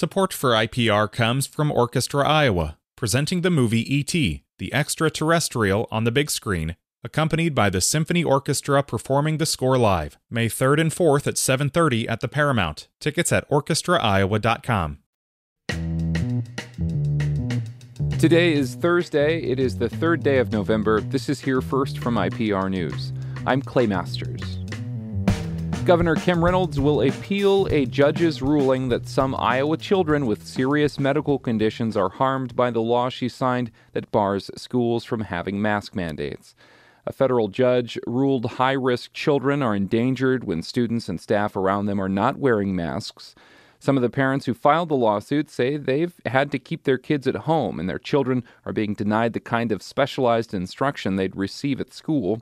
Support for IPR comes from Orchestra Iowa, presenting the movie E.T., the extraterrestrial on the big screen, accompanied by the Symphony Orchestra performing the score live, May 3rd and 4th at 7:30 at the Paramount. Tickets at orchestraiowa.com. Today is Thursday. It is the third day of November. This is here first from IPR News. I'm Clay Masters. Governor Kim Reynolds will appeal a judge's ruling that some Iowa children with serious medical conditions are harmed by the law she signed that bars schools from having mask mandates. A federal judge ruled high risk children are endangered when students and staff around them are not wearing masks. Some of the parents who filed the lawsuit say they've had to keep their kids at home and their children are being denied the kind of specialized instruction they'd receive at school.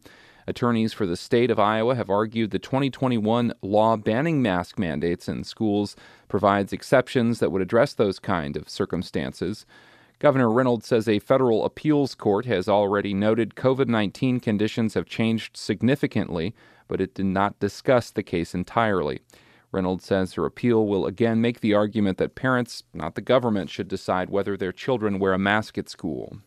Attorneys for the state of Iowa have argued the 2021 law banning mask mandates in schools provides exceptions that would address those kind of circumstances. Governor Reynolds says a federal appeals court has already noted COVID 19 conditions have changed significantly, but it did not discuss the case entirely. Reynolds says her appeal will again make the argument that parents, not the government, should decide whether their children wear a mask at school.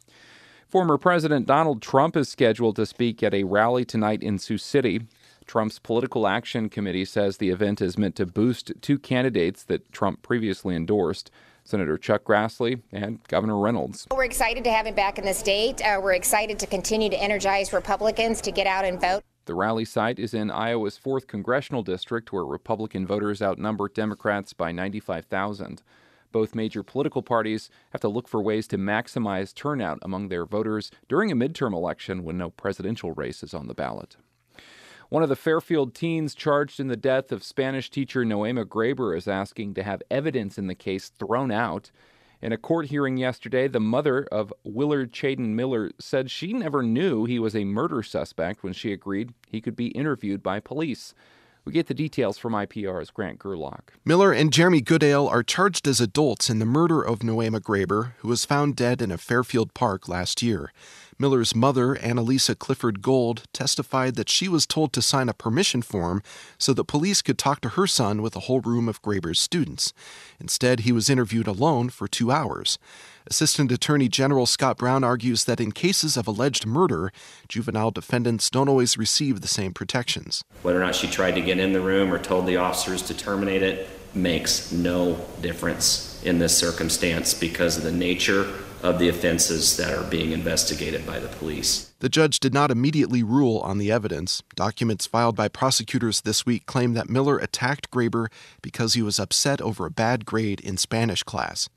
Former President Donald Trump is scheduled to speak at a rally tonight in Sioux City. Trump's Political Action Committee says the event is meant to boost two candidates that Trump previously endorsed. Senator Chuck Grassley and Governor Reynolds. We're excited to have him back in the state. Uh, we're excited to continue to energize Republicans to get out and vote. The rally site is in Iowa's 4th congressional district, where Republican voters outnumber Democrats by 95,000. Both major political parties have to look for ways to maximize turnout among their voters during a midterm election when no presidential race is on the ballot. One of the Fairfield teens charged in the death of Spanish teacher Nohema Graber is asking to have evidence in the case thrown out. In a court hearing yesterday, the mother of Willard Chaiden Miller said she never knew he was a murder suspect when she agreed he could be interviewed by police. We get the details from IPR's Grant Gerlock. Miller and Jeremy Goodale are charged as adults in the murder of Nohema Graber, who was found dead in a Fairfield park last year. Miller's mother, Annalisa Clifford Gold, testified that she was told to sign a permission form so that police could talk to her son with a whole room of Graber's students. Instead, he was interviewed alone for two hours. Assistant Attorney General Scott Brown argues that in cases of alleged murder, juvenile defendants don't always receive the same protections. Whether or not she tried to get in the room or told the officers to terminate it makes no difference in this circumstance because of the nature of the offenses that are being investigated by the police. The judge did not immediately rule on the evidence. Documents filed by prosecutors this week claim that Miller attacked Graber because he was upset over a bad grade in Spanish class.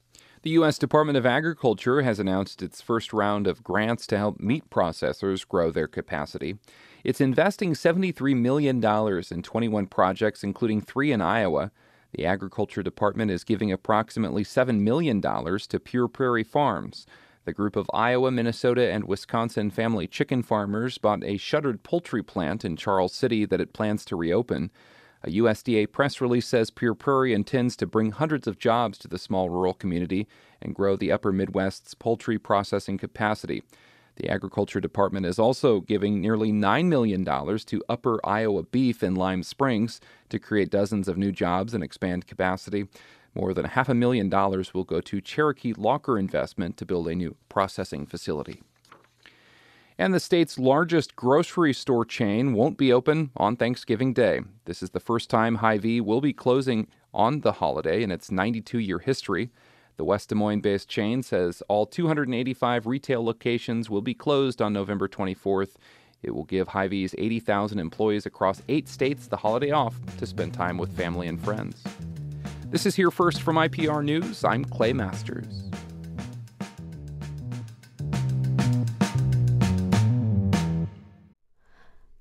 The U.S. Department of Agriculture has announced its first round of grants to help meat processors grow their capacity. It's investing $73 million in 21 projects, including three in Iowa. The Agriculture Department is giving approximately $7 million to Pure Prairie Farms. The group of Iowa, Minnesota, and Wisconsin family chicken farmers bought a shuttered poultry plant in Charles City that it plans to reopen. A USDA press release says Pure Prairie intends to bring hundreds of jobs to the small rural community and grow the upper Midwest's poultry processing capacity. The Agriculture Department is also giving nearly $9 million to Upper Iowa Beef in Lime Springs to create dozens of new jobs and expand capacity. More than half a million dollars will go to Cherokee Locker Investment to build a new processing facility. And the state's largest grocery store chain won't be open on Thanksgiving Day. This is the first time Hy-Vee will be closing on the holiday in its 92 year history. The West Des Moines based chain says all 285 retail locations will be closed on November 24th. It will give Hy-Vee's 80,000 employees across eight states the holiday off to spend time with family and friends. This is Here First from IPR News. I'm Clay Masters.